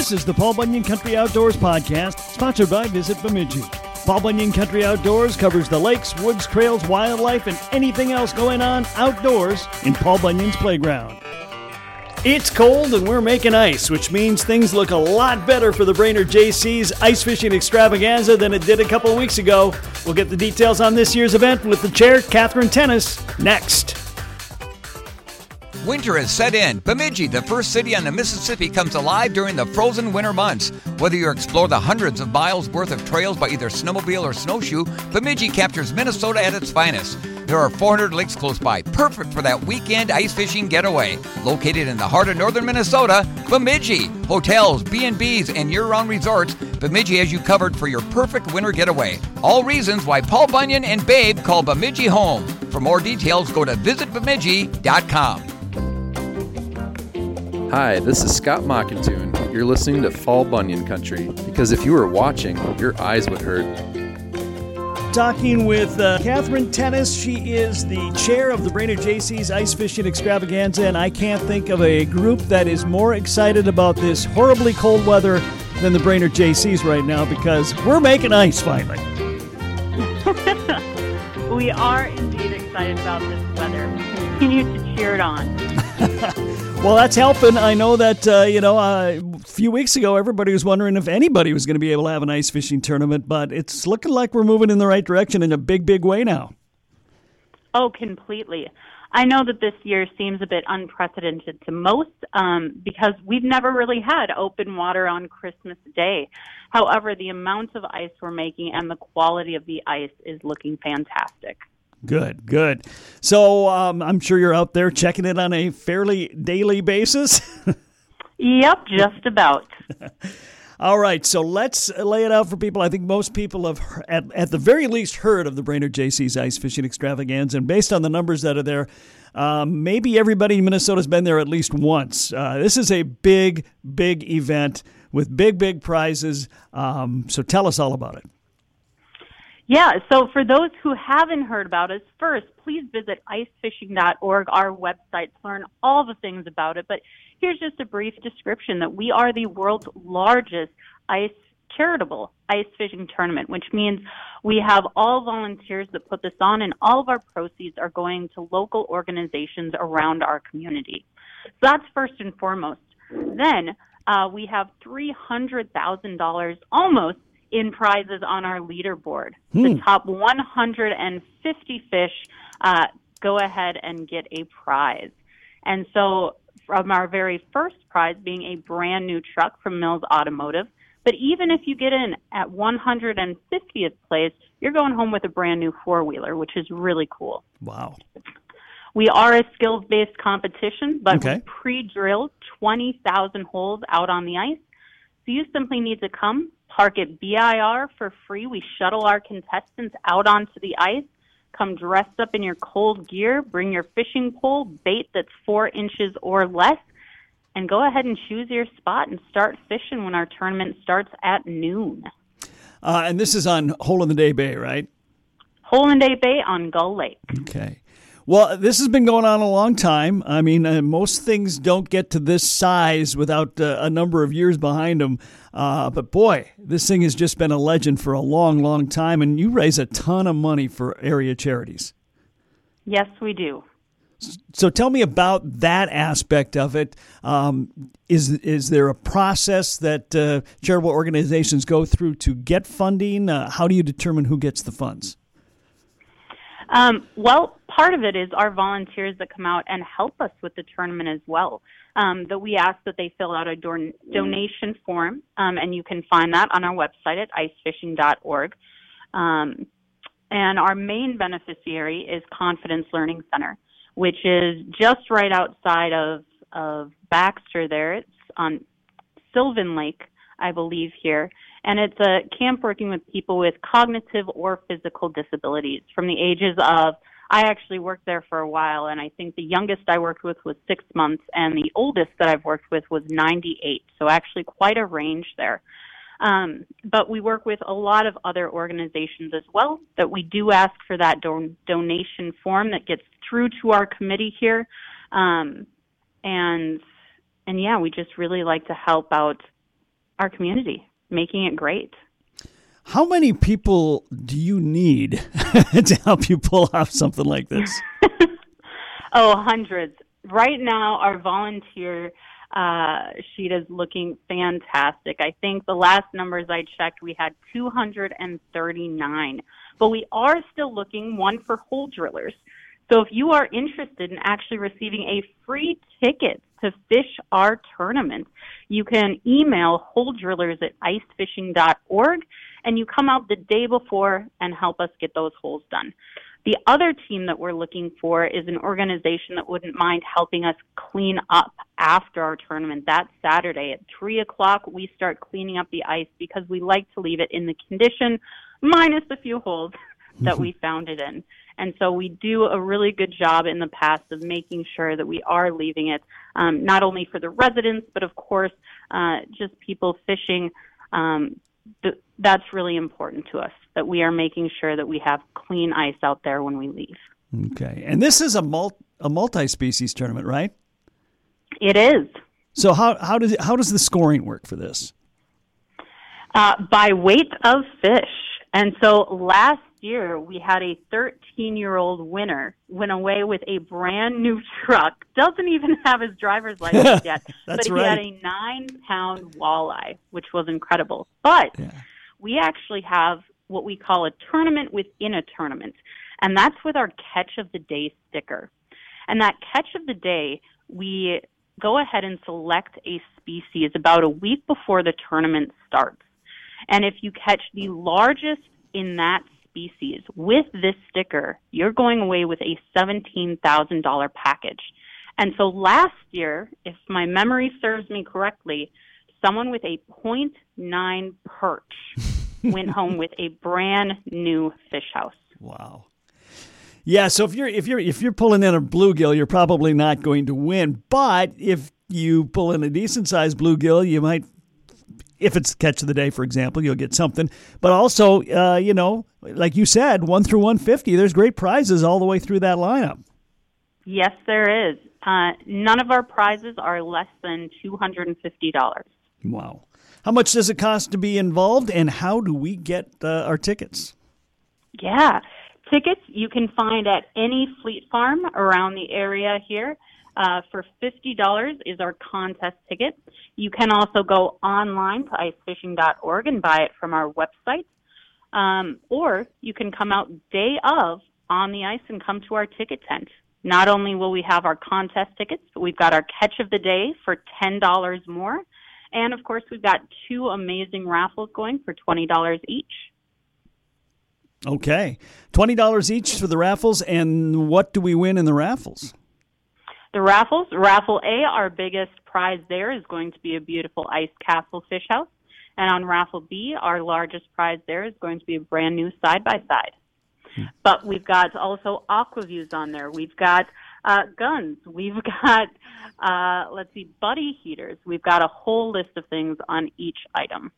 This is the Paul Bunyan Country Outdoors Podcast, sponsored by Visit Bemidji. Paul Bunyan Country Outdoors covers the lakes, woods, trails, wildlife, and anything else going on outdoors in Paul Bunyan's playground. It's cold and we're making ice, which means things look a lot better for the Brainerd Jaycees ice fishing extravaganza than it did a couple weeks ago. We'll get the details on this year's event with the chair, Katherine Thoennes, next. Winter has set in. Bemidji, the first city on the Mississippi, comes alive during the frozen winter months. Whether you explore the hundreds of miles worth of trails by either snowmobile or snowshoe, Bemidji captures Minnesota at its finest. There are 400 lakes close by, perfect for that weekend ice fishing getaway. Located in the heart of northern Minnesota, Bemidji. Hotels, B&Bs, and year-round resorts, Bemidji has you covered for your perfect winter getaway. All reasons why Paul Bunyan and Babe call Bemidji home. For more details, go to visitbemidji.com. Hi, this is Scott Mockatoon. You're listening to Paul Bunyan Country because if you were watching, your eyes would hurt. Talking with uh, Katherine Thoennes. She is the chair of the Brainerd Jaycees Ice Fishing Extravaganza, and I can't think of a group that is more excited about this horribly cold weather than the Brainerd Jaycees right now because we're making ice finally. we are indeed excited about this weather. We continue to cheer it on. Well, that's helping. I know that, uh, you know, uh, a few weeks ago, everybody was wondering if anybody was going to be able to have an ice fishing tournament, but it's looking like we're moving in the right direction in a big, big way now. Oh, completely. I know that this year seems a bit unprecedented to most um, because we've never really had open water on Christmas Day. However, the amount of ice we're making and the quality of the ice is looking fantastic. Good, good. So um, I'm sure you're out there checking it on a fairly daily basis. yep, just about. All right, so let's lay it out for people. I think most people have, at, at the very least, heard of the Brainerd Jaycees Ice Fishing Extravaganza. And based on the numbers that are there, um, maybe everybody in Minnesota has been there at least once. Uh, this is a big, big event with big, big prizes. Um, so tell us all about it. Yeah, so for those who haven't heard about us, first, please visit icefishing.org, our website, to learn all the things about it. But here's just a brief description that we are the world's largest ice charitable ice fishing tournament, which means we have all volunteers that put this on, and all of our proceeds are going to local organizations around our community. So that's first and foremost. Then uh, we have $300,000 almost in prizes on our leaderboard. Hmm. The top 150 fish uh, go ahead and get a prize. And so, from our very first prize being a brand new truck from Mills Automotive, but even if you get in at 150th place, you're going home with a brand new four wheeler, which is really cool. Wow. We are a skills based competition, but okay. we pre drilled 20,000 holes out on the ice. So you simply need to come, park at BIR for free. We shuttle our contestants out onto the ice. Come dressed up in your cold gear, bring your fishing pole, bait that's four inches or less, and go ahead and choose your spot and start fishing when our tournament starts at noon. Uh, and this is on Hole in the Day Bay, right? Hole in the Day Bay on Gull Lake. Okay. Well, this has been going on a long time. I mean, uh, most things don't get to this size without uh, a number of years behind them. Uh, but boy, this thing has just been a legend for a long, long time, and you raise a ton of money for area charities. Yes, we do. So tell me about that aspect of it. Um, is is there a process that uh, charitable organizations go through to get funding? Uh, how do you determine who gets the funds? Um, well, part of it is our volunteers that come out and help us with the tournament as well. Um, that we ask that they fill out a don- donation form, um, and you can find that on our website at icefishing.org. Um, and our main beneficiary is Confidence Learning Center, which is just right outside of of Baxter. There, it's on Sylvan Lake, I believe here, and it's a camp working with people with cognitive or physical disabilities from the ages of I actually worked there for a while, and I think the youngest I worked with was six months, and the oldest that I've worked with was 98. So actually, quite a range there. Um, but we work with a lot of other organizations as well that we do ask for that don- donation form that gets through to our committee here, um, and and yeah, we just really like to help out our community, making it great. How many people do you need to help you pull off something like this? oh, hundreds. Right now, our volunteer uh, sheet is looking fantastic. I think the last numbers I checked, we had 239. But we are still looking one for hole drillers. So if you are interested in actually receiving a free ticket to fish our tournament, you can email hole drillers at icefishing.org and you come out the day before and help us get those holes done. The other team that we're looking for is an organization that wouldn't mind helping us clean up after our tournament. That Saturday at 3 o'clock, we start cleaning up the ice because we like to leave it in the condition minus a few holes that we mm-hmm. found it in. And so we do a really good job in the past of making sure that we are leaving it um, not only for the residents, but of course, uh, just people fishing. Um, th- that's really important to us that we are making sure that we have clean ice out there when we leave. Okay, and this is a mul- a multi-species tournament, right? It is. So how how does how does the scoring work for this? Uh, by weight of fish, and so last year we had a 13 year old winner went away with a brand new truck. Doesn't even have his driver's license yet, but he right. had a nine pound walleye, which was incredible. But Yeah. we actually have what we call a tournament within a tournament, and that's with our catch of the day sticker. And that catch of the day, we go ahead and select a species about a week before the tournament starts. And if you catch the largest in that species with this sticker, you're going away with a $17,000 package. And so last year, if my memory serves me correctly, someone with a 0.9 perch went home with a brand new fish house. Wow. Yeah, so if you're if you're if you're pulling in a bluegill, you're probably not going to win. But if you pull in a decent sized bluegill, you might if it's catch of the day, for example, you'll get something. But also, uh, you know, like you said, one through one fifty, there's great prizes all the way through that lineup. Yes, there is. Uh, none of our prizes are less than $250. Wow. How much does it cost to be involved, and how do we get uh, our tickets? Yeah. Tickets you can find at any fleet farm around the area here. Uh, for $50 is our contest ticket. You can also go online to icefishing.org and buy it from our website. Um, or you can come out day of on the ice and come to our ticket tent. Not only will we have our contest tickets, but we've got our catch of the day for $10 more. And of course, we've got two amazing raffles going for $20 each. Okay, twenty dollars each for the raffles, and what do we win in the raffles? The raffles, raffle A, our biggest prize there is going to be a beautiful ice castle fish house. And on raffle B, our largest prize there is going to be a brand new side by side. But we've got also aqua views on there. We've got uh, guns. We've got, uh, let's see, buddy heaters. We've got a whole list of things on each item.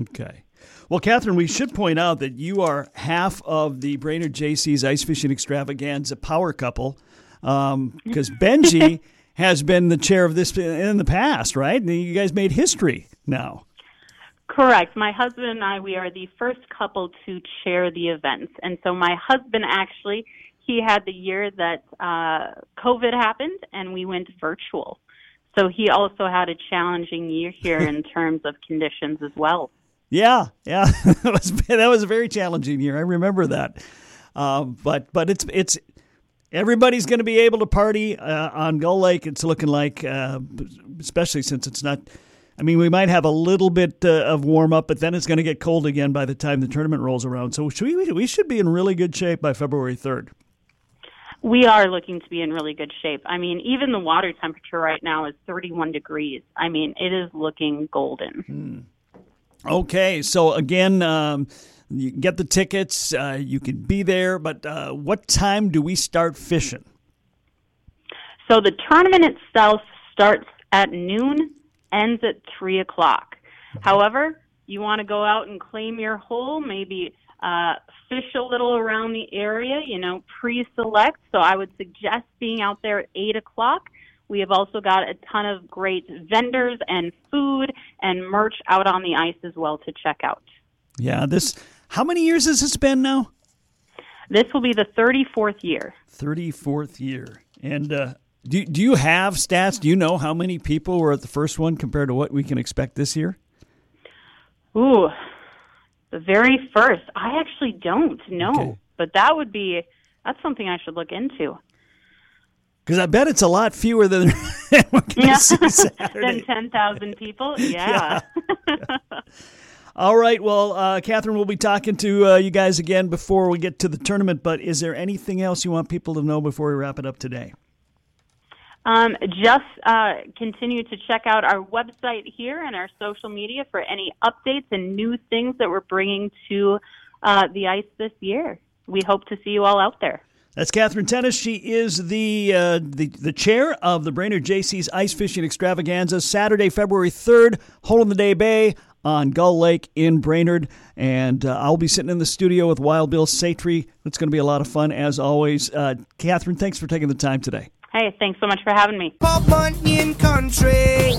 Okay. Well, Katherine, we should point out that you are half of the Brainerd Jaycees Ice Fishing Extravaganza power couple because Benji has been the chair of this in the past, right? And you guys made history now. Correct. My husband and I, we are the first couple to chair the events. And so my husband actually, he had the year that uh, COVID happened and we went virtual. So he also had a challenging year here in terms of conditions as well. Yeah, yeah, that was that was a very challenging year. I remember that. Um, but but it's it's everybody's going to be able to party uh, on Gull Lake. It's looking like, uh, especially since it's not. I mean, we might have a little bit uh, of warm up, but then it's going to get cold again by the time the tournament rolls around. So should we we should be in really good shape by February third. We are looking to be in really good shape. I mean, even the water temperature right now is 31 degrees. I mean, it is looking golden. Okay, so again, um, you can get the tickets. Uh, you can be there, but uh, what time do we start fishing? So the tournament itself starts at noon, ends at 3 o'clock. However, you want to go out and claim your hole, maybe uh, fish a little around the area, you know, pre select. So I would suggest being out there at 8 o'clock. We have also got a ton of great vendors and food and merch out on the ice as well to check out. Yeah, this. How many years has this been now? This will be the 34th year. 34th year. And uh, do, do you have stats? Do you know how many people were at the first one compared to what we can expect this year? Ooh, the very first. I actually don't know, okay. but that would be that's something I should look into. Because I bet it's a lot fewer than yeah. than ten thousand people. Yeah. yeah. All right. Well, uh, Katherine, we'll be talking to uh, you guys again before we get to the tournament. But is there anything else you want people to know before we wrap it up today? Um, just uh, continue to check out our website here and our social media for any updates and new things that we're bringing to uh, the ice this year. We hope to see you all out there. That's Katherine Thoennes. She is the, uh, the the chair of the Brainerd Jaycees Ice Fishing Extravaganza. Saturday, February third, Hole in the Day Bay on Gull Lake in Brainerd, and uh, I'll be sitting in the studio with Wild Bill Satry. It's going to be a lot of fun as always. Uh, Katherine, thanks for taking the time today. Hey, thanks so much for having me. Paul Bunyan Country.